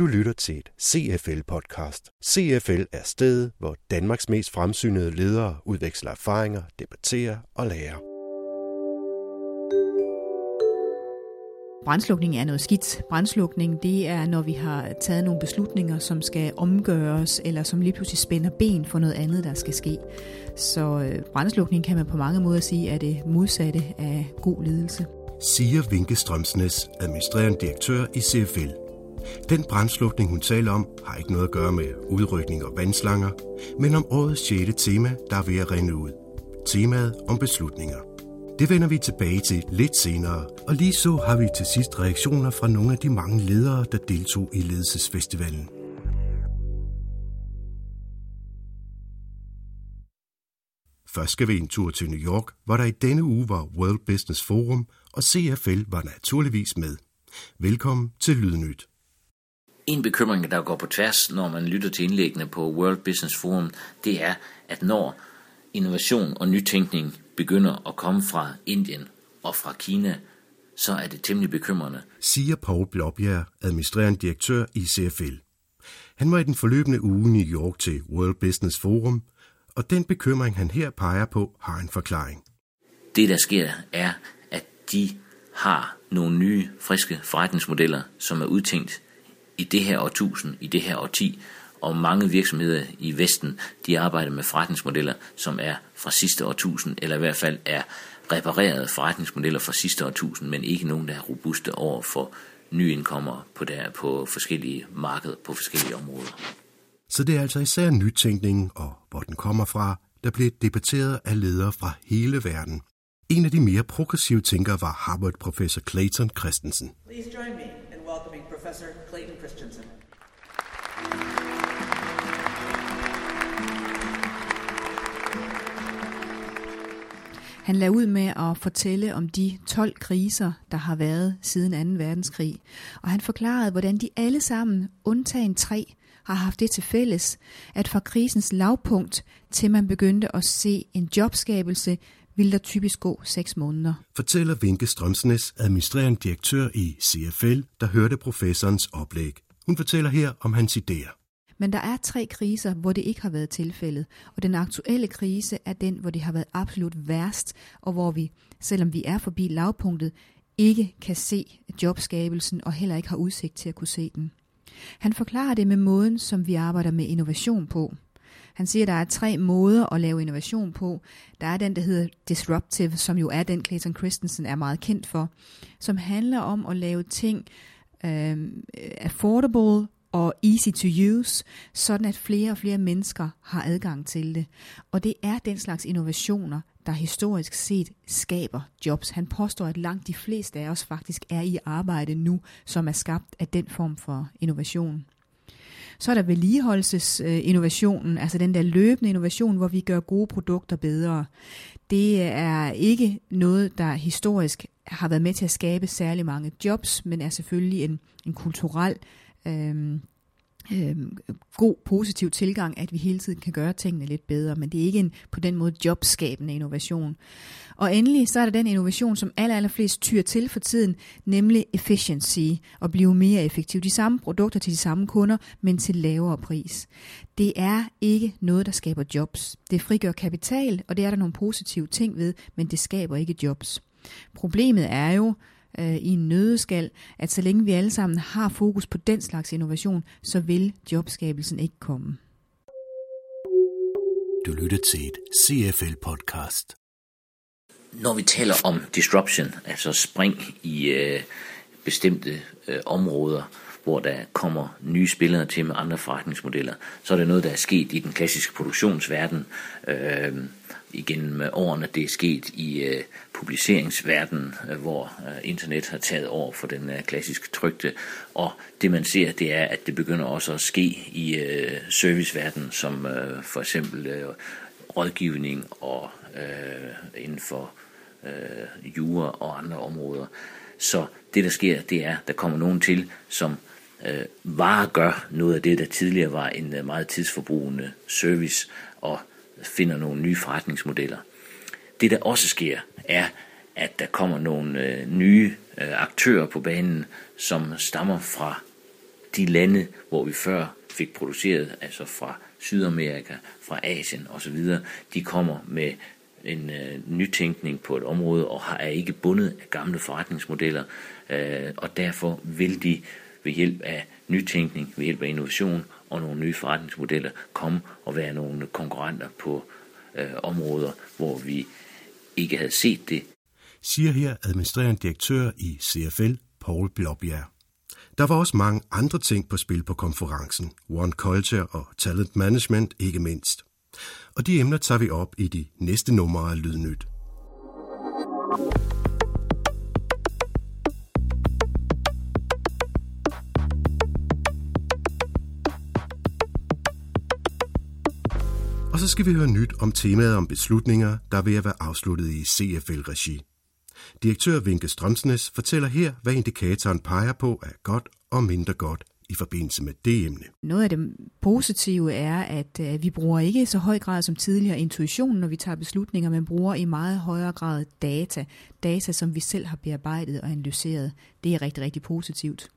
Du lytter til et CFL-podcast. CFL er stedet, hvor Danmarks mest fremsynede ledere udveksler erfaringer, debatterer og lærer. Brandslukning er noget skidt. Brandslukning, det er, når vi har taget nogle beslutninger, som skal omgøres, eller som lige pludselig spænder ben for noget andet, der skal ske. Så øh, brandslukning kan man på mange måder sige er det modsatte af god ledelse. Siger Vinke Strømsnes, administrerende direktør i CFL. Den brandslukning, hun taler om, har ikke noget at gøre med udrykning og vandslanger, men om årets 6. tema, der er ved at rinde ud. Temaet om beslutninger. Det vender vi tilbage til lidt senere, og lige så har vi til sidst reaktioner fra nogle af de mange ledere, der deltog i ledelsesfestivalen. Først skal vi en tur til New York, hvor der i denne uge var World Business Forum, og CFL var naturligvis med. Velkommen til Lydnyt. En bekymring, der går på tværs, når man lytter til indlæggene på World Business Forum, det er, at når innovation og nytænkning begynder at komme fra Indien og fra Kina, så er det temmelig bekymrende. Siger Paul Blåbjerg, administrerende direktør i CFL. Han var i den forløbende uge i New York til World Business Forum, og den bekymring, han her peger på, har en forklaring. Det, der sker, er, at de har nogle nye, friske forretningsmodeller, som er udtænkt i det her årtusind, i det her årti, og mange virksomheder i Vesten, de arbejder med forretningsmodeller, som er fra sidste årtusind, eller i hvert fald er reparerede forretningsmodeller fra sidste årtusind, men ikke nogen, der er robuste over for nye indkommer på, der, på forskellige markeder, på forskellige områder. Så det er altså især nytænkningen og hvor den kommer fra, der bliver debatteret af ledere fra hele verden. En af de mere progressive tænkere var Harvard-professor Clayton Christensen. Please join me Professor Clayton Christensen. Han lagde ud med at fortælle om de 12 kriser, der har været siden 2. verdenskrig. Og han forklarede, hvordan de alle sammen, undtagen tre, har haft det til fælles, at fra krisens lavpunkt til man begyndte at se en jobskabelse, ville der typisk gå seks måneder. Fortæller Vinke Strømsnes, administrerende direktør i CFL, der hørte professorens oplæg. Hun fortæller her om hans idéer. Men der er tre kriser, hvor det ikke har været tilfældet. Og den aktuelle krise er den, hvor det har været absolut værst, og hvor vi, selvom vi er forbi lavpunktet, ikke kan se jobskabelsen og heller ikke har udsigt til at kunne se den. Han forklarer det med måden, som vi arbejder med innovation på. Han siger, at der er tre måder at lave innovation på. Der er den, der hedder disruptive, som jo er den, Clayton Christensen er meget kendt for, som handler om at lave ting um, affordable og easy to use, sådan at flere og flere mennesker har adgang til det. Og det er den slags innovationer, der historisk set skaber jobs. Han påstår, at langt de fleste af os faktisk er i arbejde nu, som er skabt af den form for innovation. Så er der vedligeholdelsesinnovationen, altså den der løbende innovation, hvor vi gør gode produkter bedre. Det er ikke noget, der historisk har været med til at skabe særlig mange jobs, men er selvfølgelig en, en kulturel øh, øh, god, positiv tilgang, at vi hele tiden kan gøre tingene lidt bedre, men det er ikke en på den måde jobskabende innovation. Og endelig så er der den innovation, som aller, aller flest tyr til for tiden, nemlig efficiency, og blive mere effektiv. De samme produkter til de samme kunder, men til lavere pris. Det er ikke noget, der skaber jobs. Det frigør kapital, og det er der nogle positive ting ved, men det skaber ikke jobs. Problemet er jo, øh, i en nødeskal, at så længe vi alle sammen har fokus på den slags innovation, så vil jobskabelsen ikke komme. Du lytter til et CFL-podcast. Når vi taler om disruption, altså spring i øh, bestemte øh, områder, hvor der kommer nye spillere til med andre forretningsmodeller, så er det noget, der er sket i den klassiske produktionsverden. Øh, igennem årene. Det er sket i øh, publiceringsverdenen, øh, hvor øh, internet har taget over for den øh, klassisk trygte. Og det man ser, det er, at det begynder også at ske i øh, serviceverdenen, som øh, for eksempel øh, rådgivning og øh, inden for øh, jura og andre områder. Så det, der sker, det er, at der kommer nogen til, som øh, varer gør noget af det, der tidligere var en øh, meget tidsforbrugende service, og finder nogle nye forretningsmodeller. Det der også sker, er, at der kommer nogle øh, nye øh, aktører på banen, som stammer fra de lande, hvor vi før fik produceret, altså fra Sydamerika, fra Asien osv., de kommer med en øh, nytænkning på et område og har, er ikke bundet af gamle forretningsmodeller, øh, og derfor vil de ved hjælp af nytænkning, ved hjælp af innovation og nogle nye forretningsmodeller komme og være nogle konkurrenter på øh, områder, hvor vi ikke havde set det. Siger her administrerende direktør i CFL, Paul Blåbjerg. Der var også mange andre ting på spil på konferencen. One Culture og Talent Management ikke mindst. Og de emner tager vi op i de næste numre af Lydnyt. Og så skal vi høre nyt om temaet om beslutninger, der vil at være afsluttet i CFL-regi. Direktør Vinke Strømsnes fortæller her, hvad indikatoren peger på er godt og mindre godt i forbindelse med det emne. Noget af det positive er, at øh, vi bruger ikke så høj grad som tidligere intuition, når vi tager beslutninger, men bruger i meget højere grad data. Data, som vi selv har bearbejdet og analyseret. Det er rigtig, rigtig positivt.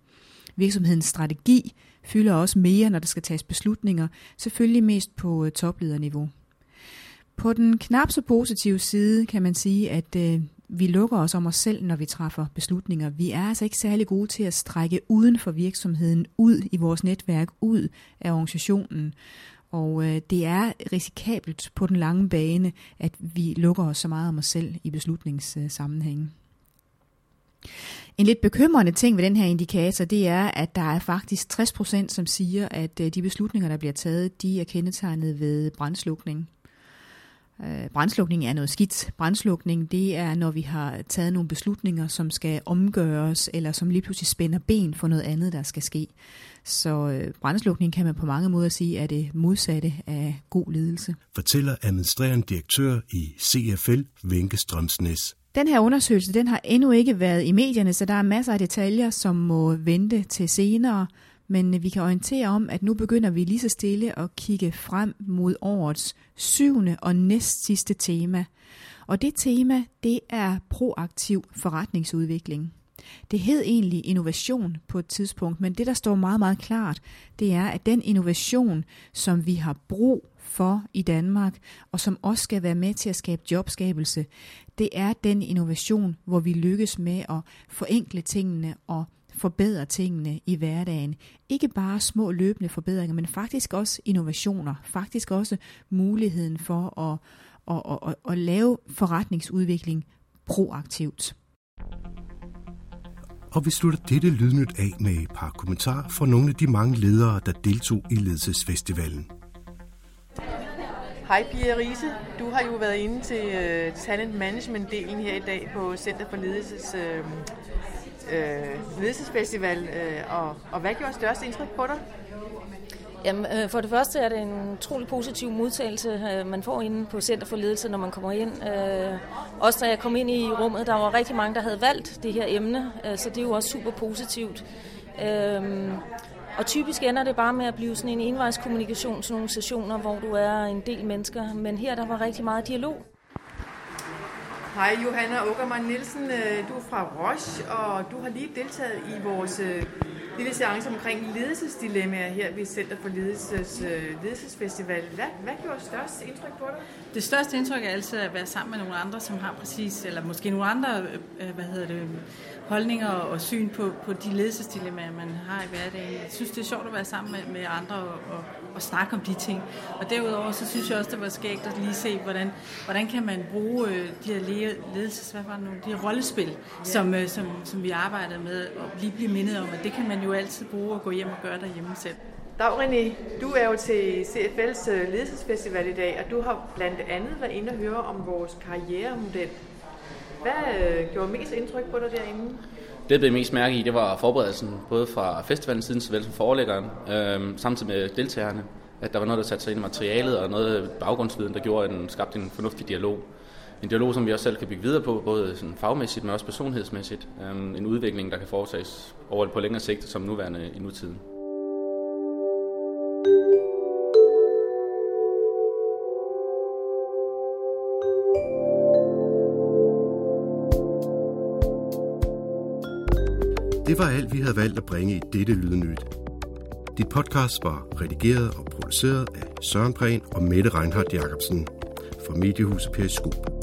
Virksomhedens strategi fylder også mere, når der skal tages beslutninger, selvfølgelig mest på øh, toplederniveau. På den knap så positive side kan man sige, at øh, vi lukker os om os selv, når vi træffer beslutninger. Vi er altså ikke særlig gode til at strække uden for virksomheden, ud i vores netværk, ud af organisationen. Og øh, det er risikabelt på den lange bane, at vi lukker os så meget om os selv i beslutningssammenhængen. En lidt bekymrende ting ved den her indikator, det er, at der er faktisk 60%, som siger, at øh, de beslutninger, der bliver taget, de er kendetegnet ved brændslukning. Øh, brændslukning er noget skidt. Brændslukning, det er, når vi har taget nogle beslutninger, som skal omgøres, eller som lige pludselig spænder ben for noget andet, der skal ske. Så øh, brændslukning kan man på mange måder sige er det modsatte af god ledelse. Fortæller administrerende direktør i CFL, Vinke Strømsnes. Den her undersøgelse den har endnu ikke været i medierne, så der er masser af detaljer, som må vente til senere. Men vi kan orientere om, at nu begynder vi lige så stille at kigge frem mod årets syvende og næst sidste tema. Og det tema, det er proaktiv forretningsudvikling. Det hed egentlig innovation på et tidspunkt, men det der står meget, meget klart, det er, at den innovation, som vi har brug for i Danmark, og som også skal være med til at skabe jobskabelse, det er den innovation, hvor vi lykkes med at forenkle tingene og forbedre tingene i hverdagen. Ikke bare små løbende forbedringer, men faktisk også innovationer. Faktisk også muligheden for at, at, at, at, at lave forretningsudvikling proaktivt. Og vi slutter dette lydnyt af med et par kommentarer fra nogle af de mange ledere, der deltog i ledelsesfestivalen. Hej Pia Riese, du har jo været inde til uh, talent management-delen her i dag på Center for Ledelses uh, uh, ledelsesfestival, uh, og, og hvad gjorde størst indtryk på dig? Jamen, øh, for det første er det en utrolig positiv modtagelse, øh, man får inde på Center for Ledelse, når man kommer ind. Øh, også da jeg kom ind i rummet, der var rigtig mange, der havde valgt det her emne, så det er jo også super positivt. Og typisk ender det bare med at blive sådan en envejskommunikation, sådan nogle sessioner, hvor du er en del mennesker. Men her der var rigtig meget dialog. Hej Johanna Åkermann Nielsen, du er fra Roche, og du har lige deltaget i vores lille seance omkring ledelsesdilemmaer her ved Center for Ledelses, uh, Ledelsesfestival. Hvad, hvad gjorde størst indtryk på dig? Det største indtryk er altid at være sammen med nogle andre, som har præcis, eller måske nogle andre, øh, hvad hedder det, holdninger og syn på, på de ledelsesdilemmaer, man har i hverdagen. Jeg synes, det er sjovt at være sammen med, med andre og, og, og snakke om de ting. Og derudover, så synes jeg også, det var skægt at lige se, hvordan, hvordan kan man bruge øh, de her ledelses, hvad var det nu, de her rollespil, ja. som, øh, som, som vi arbejdede med, og lige blive mindet om, at det kan man jo altid bruge og gå hjem og gøre derhjemme selv. Dag René, du er jo til CFL's øh, ledelsesfestival i dag, og du har blandt andet været inde og høre om vores karrieremodel. Hvad øh, gjorde mest indtryk på dig derinde? Det, blev mest mærke i, det var forberedelsen, både fra festivalens siden, såvel som forelæggeren, øh, samtidig med deltagerne. At der var noget, der satte sig ind i materialet, og noget baggrundsviden, der gjorde, en, skabte en fornuftig dialog. En dialog, som vi også selv kan bygge videre på, både sådan fagmæssigt, men også personlighedsmæssigt. Øh, en udvikling, der kan foretages over på længere sigt, som nuværende i nutiden. Det var alt, vi havde valgt at bringe i dette lydnyt. Dit podcast var redigeret og produceret af Søren Prehn og Mette Reinhardt Jacobsen fra Mediehuset Periskop.